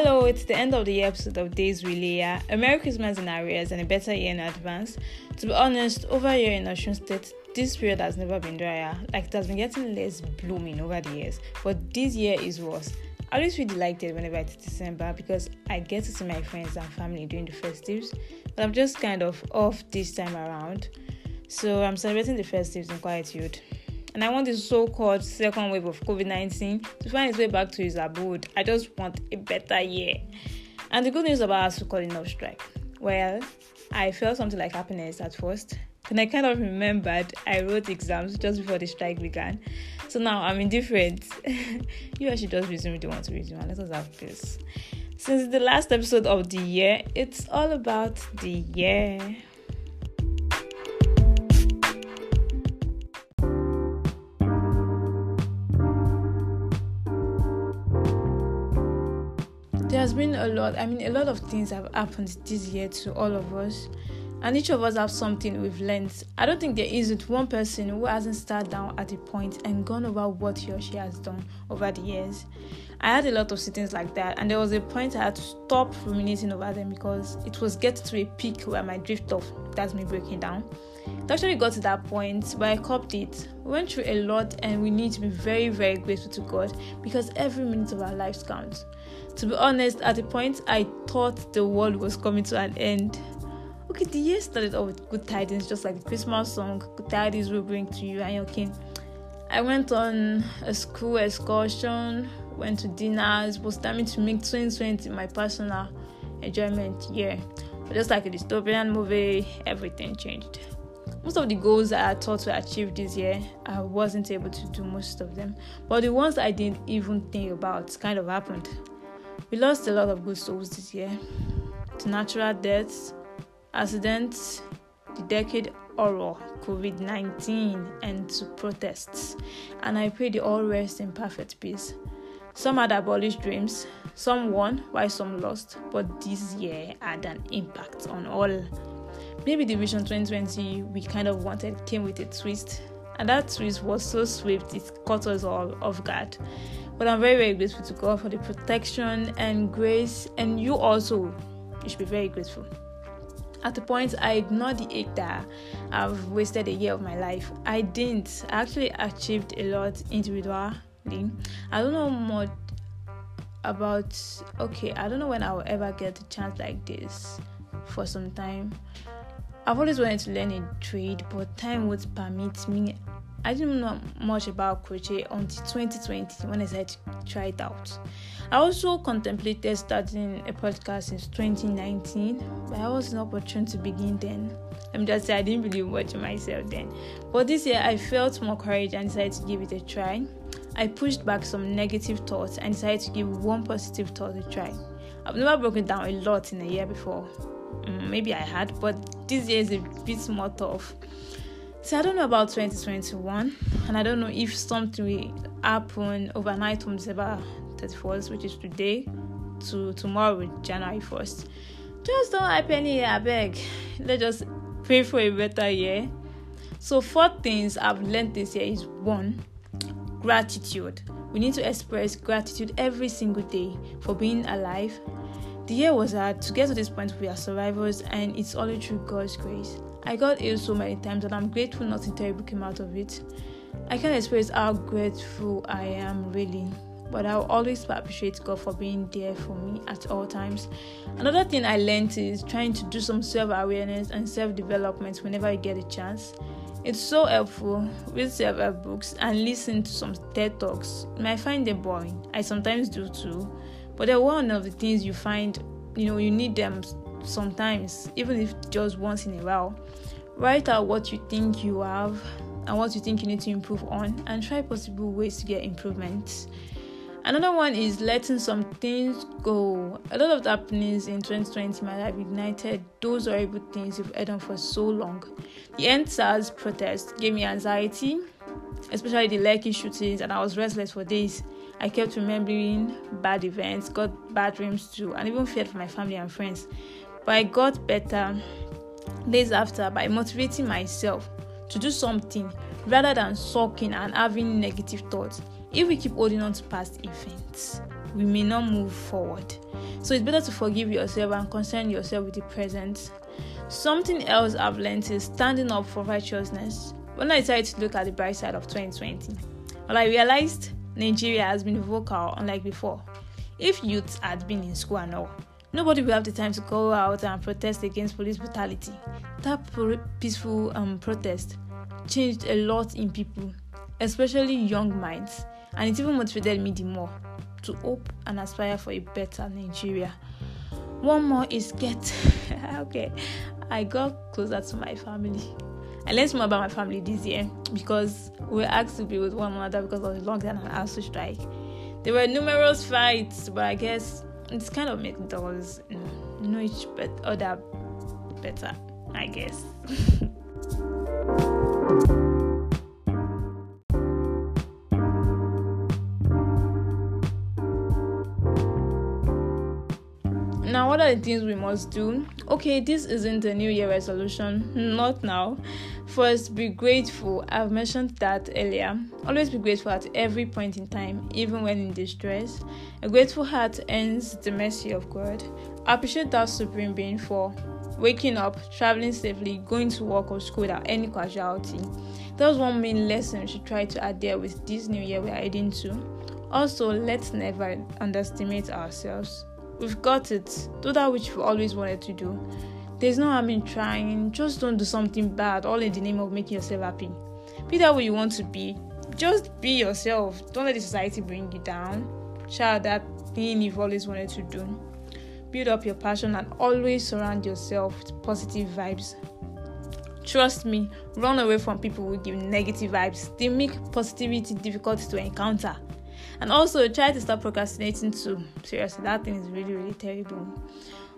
Hello, it's the end of the episode of Days Leah. A Merry Christmas in arrears and a better year in advance. To be honest, over here in Osun State, this period has never been drier. Like it has been getting less blooming over the years, but this year is worse. I always feel delighted whenever it's December because I get to see my friends and family during the festives, but I'm just kind of off this time around. So I'm celebrating the festives in quietude and I want this so-called second wave of COVID-19 to find its way back to its abode. I just want a better year. And the good news about us calling off strike. Well, I felt something like happiness at first. Then I kind of remembered I wrote exams just before the strike began. So now I'm indifferent. you actually just resume if you want to resume. Let us have this. Since the last episode of the year, it's all about the year. There has been a lot. I mean, a lot of things have happened this year to all of us, and each of us have something we've learned. I don't think there isn't one person who hasn't sat down at a point and gone over what he or she has done over the years. I had a lot of sittings like that, and there was a point I had to stop ruminating over them because it was getting to a peak where my drift off. That's me breaking down. It actually got to that point, but I copped it. We went through a lot, and we need to be very, very grateful to God because every minute of our lives counts. To be honest, at the point I thought the world was coming to an end. Okay, the year started off with good tidings, just like the Christmas song, Good Tidings will bring to you and your king. I went on a school excursion, went to dinners, was timing to make 2020 my personal enjoyment year. But just like a dystopian movie, everything changed. Most of the goals I thought to achieve this year, I wasn't able to do most of them. But the ones I didn't even think about kind of happened. We lost a lot of good souls this year to natural deaths, accidents, the decade horror, COVID 19, and to protests. And I pray they all rest in perfect peace. Some had abolished dreams, some won, while some lost, but this year had an impact on all. Maybe the Vision 2020 we kind of wanted came with a twist, and that twist was so swift it caught us all off guard. But I'm very, very grateful to God for the protection and grace, and you also, you should be very grateful. At the point I ignored the ache that I've wasted a year of my life, I didn't. I actually achieved a lot individually. I don't know much about, okay, I don't know when I will ever get a chance like this for some time. I've always wanted to learn a trade, but time would permit me I didn't know much about crochet until 2020 when I decided to try it out. I also contemplated starting a podcast since 2019, but I wasn't opportune to begin then. I'm just saying I didn't really watch myself then. But this year I felt more courage and decided to give it a try. I pushed back some negative thoughts and decided to give one positive thought a try. I've never broken down a lot in a year before. Mm, maybe I had, but this year is a bit more tough. So I don't know about 2021, and I don't know if something will happen overnight from December 31st, which is today, to tomorrow, January 1st. Just don't hype any year, I beg. Let's just pray for a better year. So, four things I've learned this year is one, gratitude. We need to express gratitude every single day for being alive. The year was hard. To get to this point, we are survivors, and it's only through God's grace. I got ill so many times, and I'm grateful nothing terrible came out of it. I can't express how grateful I am, really. But I'll always appreciate God for being there for me at all times. Another thing I learned is trying to do some self awareness and self development whenever you get a chance. It's so helpful. Read self help books and listen to some TED Talks. You might find them boring. I sometimes do too. But they're one of the things you find, you know, you need them sometimes, even if just once in a while. Write out what you think you have and what you think you need to improve on, and try possible ways to get improvements. Another one is letting some things go. A lot of the happenings in 2020 might have ignited those horrible things you've had on for so long. The EndSARS protest gave me anxiety, especially the Lekki shootings, and I was restless for days. I kept remembering bad events, got bad dreams too, and even feared for my family and friends. But I got better days after by motivating myself to do something rather than sulking and having negative thoughts. If we keep holding on to past events, we may not move forward. So it's better to forgive yourself and concern yourself with the present. Something else I've learned is standing up for righteousness. When I decided to look at the bright side of 2020, well, I realized Nigeria has been vocal unlike before. If youth had been in school and all, nobody will have the time to go out and protest against police brutality. That peaceful um, protest changed a lot in people, especially young minds, and it even motivated me the more to hope and aspire for a better Nigeria. One more is get okay. I got closer to my family. I learned more about my family this year because we were asked to be with one another because of the lockdown and ASUU strike. There were numerous fights, but I guess it's kind of made us mm, know each other better, I guess. are the things we must do? Okay, this isn't a New Year resolution, not now. First, be grateful. I've mentioned that earlier. Always be grateful at every point in time, even when in distress. A grateful heart earns the mercy of God. Appreciate that Supreme Being for waking up, traveling safely, going to work or school without any casualty. That was one main lesson we should try to adhere with this new year we're heading to. Also, let's never underestimate ourselves. We've got it. Do that which we always wanted to do. There's no harm in trying. Just don't do something bad, all in the name of making yourself happy. Be that way you want to be. Just be yourself. Don't let the society bring you down. Share that thing you've always wanted to do. Build up your passion and always surround yourself with positive vibes. Trust me, run away from people who give negative vibes. They make positivity difficult to encounter. And also try to stop procrastinating too. Seriously, that thing is really, really terrible.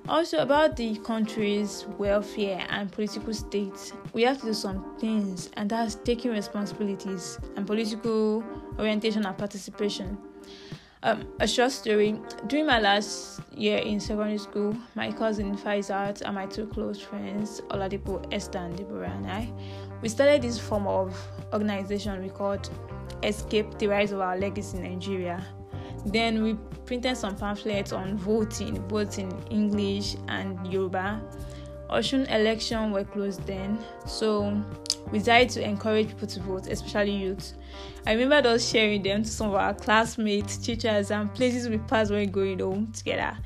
Also, about the country's welfare and political state, we have to do some things, and that's taking responsibilities and political orientation and participation. Um, a short story during my last year in secondary school, my cousin Faisat and my two close friends, Oladipo, Esther, and Deborah, and I, we started this form of organization we called escape the rise of our legacy in Nigeria. Then we printed some pamphlets on voting, both in English and Yoruba. Osun election were closed then, so we decided to encourage people to vote, especially youth. I remember us sharing them to some of our classmates, teachers, and places we passed when going home together.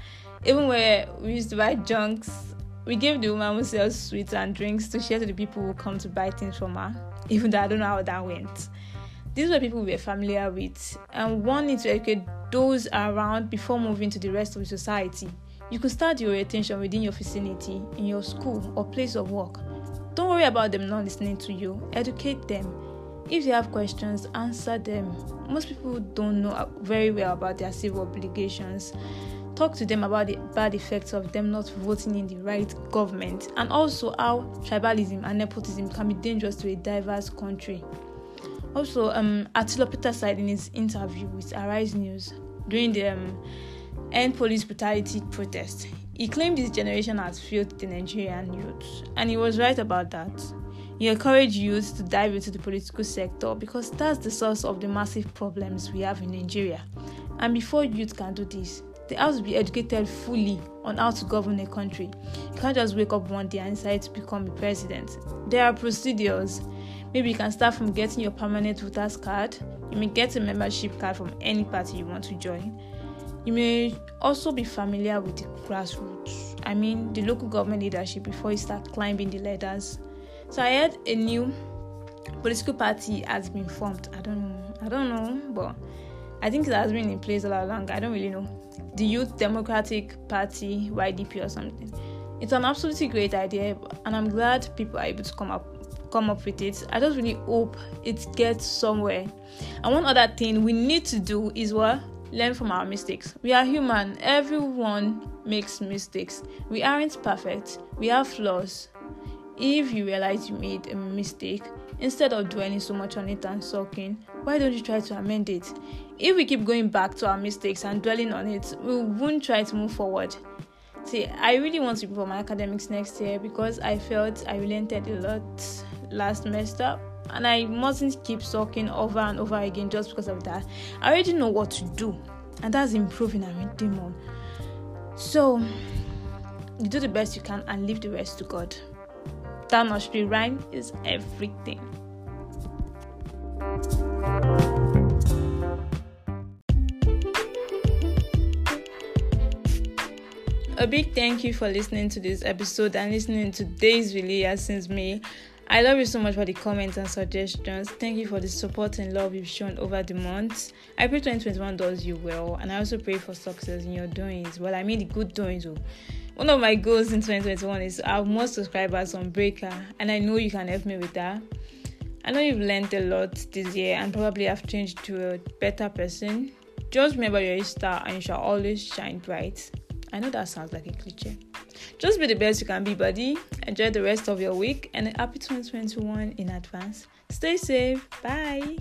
Even where we used to buy junks, we gave the woman who sells sweets and drinks to share to the people who come to buy things from her. Even though I don't know how that went. These were people we were familiar with, and one needs to educate those around before moving to the rest of the society. You could start your attention within your vicinity, in your school or place of work. Don't worry about them not listening to you, educate them. If they have questions, answer them. Most people don't know very well about their civil obligations. Talk to them about the bad effects of them not voting in the right government and also how tribalism and nepotism can be dangerous to a diverse country. Also, um, Attilo Peter said in his interview with Arise News during the um, End Police Brutality protest, he claimed his generation has failed the Nigerian youth, and he was right about that. He encouraged youth to dive into the political sector because that's the source of the massive problems we have in Nigeria. And before youth can do this, they have to be educated fully on how to govern a country. You can't just wake up one day and decide to become a president. There are procedures Maybe you can start from getting your permanent voters card. You may get a membership card from any party you want to join. You may also be familiar with the grassroots. I mean, the local government leadership before you start climbing the ladders. So I heard a new political party has been formed. I don't know. I don't know, but I think it has been in place all along. I don't really know. The Youth Democratic Party, YDP or something. It's an absolutely great idea, and I'm glad people are able to come up come up with it. I just really hope it gets somewhere. And one other thing we need to do is what? Learn from our mistakes. We are human, everyone makes mistakes. We aren't perfect, we have flaws. If you realize you made a mistake, instead of dwelling so much on it and sulking, why don't you try to amend it? If we keep going back to our mistakes and dwelling on it, we won't try to move forward. See, I really want to prepare my academics next year because I felt I relented a lot last semester and I mustn't keep sucking over and over again just because of that. I already know what to do, and that's improving and redeeming on. So, you do the best you can and leave the rest to God. That nursery rhyme is everything. A big thank you for listening to this episode and listening to Days Really since May. I love you so much for the comments and suggestions. Thank you for the support and love you've shown over the months. I pray 2021 does you well, and I also pray for success in your doings. Well, I mean the good doings. Oh. One of my goals in 2021 is to have more subscribers on Breaker, and I know you can help me with that. I know you've learned a lot this year and probably have changed to a better person. Just remember you're a star and you shall always shine bright. I know that sounds like a cliche. Just be the best you can be, buddy. Enjoy the rest of your week and a happy 2021 in advance. Stay safe. Bye.